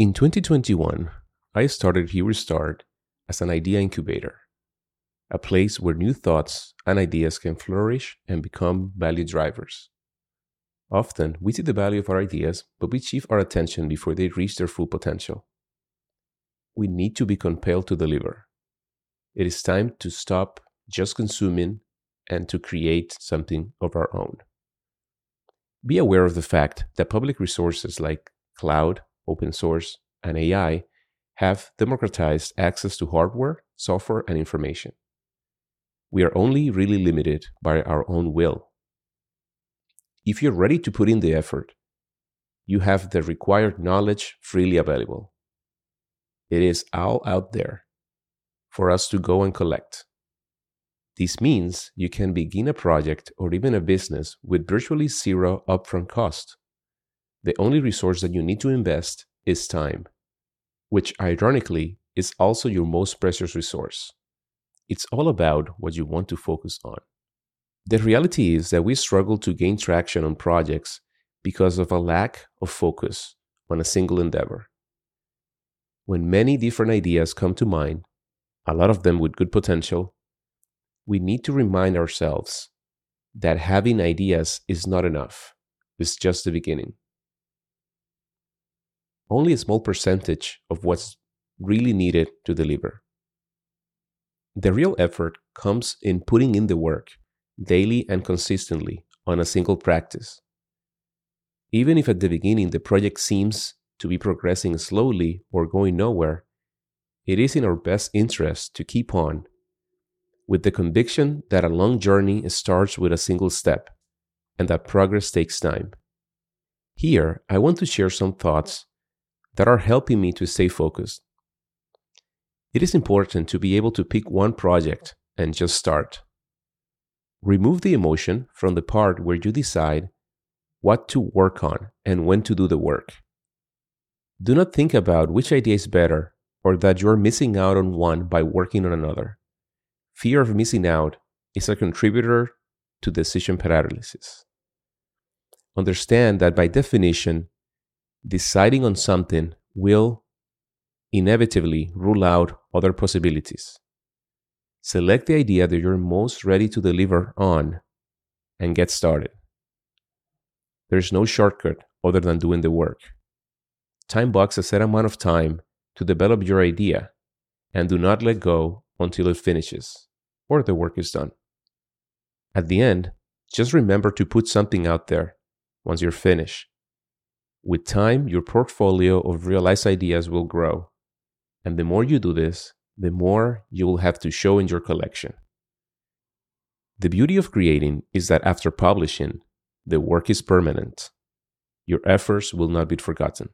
In 2021, I started Here We Start as an idea incubator, a place where new thoughts and ideas can flourish and become value drivers. Often, we see the value of our ideas, but we shift our attention before they reach their full potential. We need to be compelled to deliver. It is time to stop just consuming and to create something of our own. Be aware of the fact that public resources like cloud, open source, and AI have democratized access to hardware, software, and information. We are only really limited by our own will. If you're ready to put in the effort, you have the required knowledge freely available. It is all out there for us to go and collect. This means you can begin a project or even a business with virtually zero upfront cost. The only resource that you need to invest is time, which ironically is also your most precious resource. It's all about what you want to focus on. The reality is that we struggle to gain traction on projects because of a lack of focus on a single endeavor. When many different ideas come to mind, a lot of them with good potential, we need to remind ourselves that having ideas is not enough. It's just the beginning only a small percentage of what's really needed to deliver. The real effort comes in putting in the work daily and consistently on a single practice. Even if at the beginning the project seems to be progressing slowly or going nowhere, it is in our best interest to keep on with the conviction that a long journey starts with a single step and that progress takes time. Here, I want to share some thoughts that are helping me to stay focused. It is important to be able to pick one project and just start. Remove the emotion from the part where you decide what to work on and when to do the work. Do not think about which idea is better or that you are missing out on one by working on another. Fear of missing out is a contributor to decision paralysis. Understand that by definition, deciding on something will inevitably rule out other possibilities. Select the idea that you're most ready to deliver on and get started. There's no shortcut other than doing the work. Time box a set amount of time to develop your idea and do not let go until it finishes or the work is done. At the end, just remember to put something out there once you're finished with time, your portfolio of realized ideas will grow. And the more you do this, the more you will have to show in your collection. The beauty of creating is that after publishing, the work is permanent. Your efforts will not be forgotten.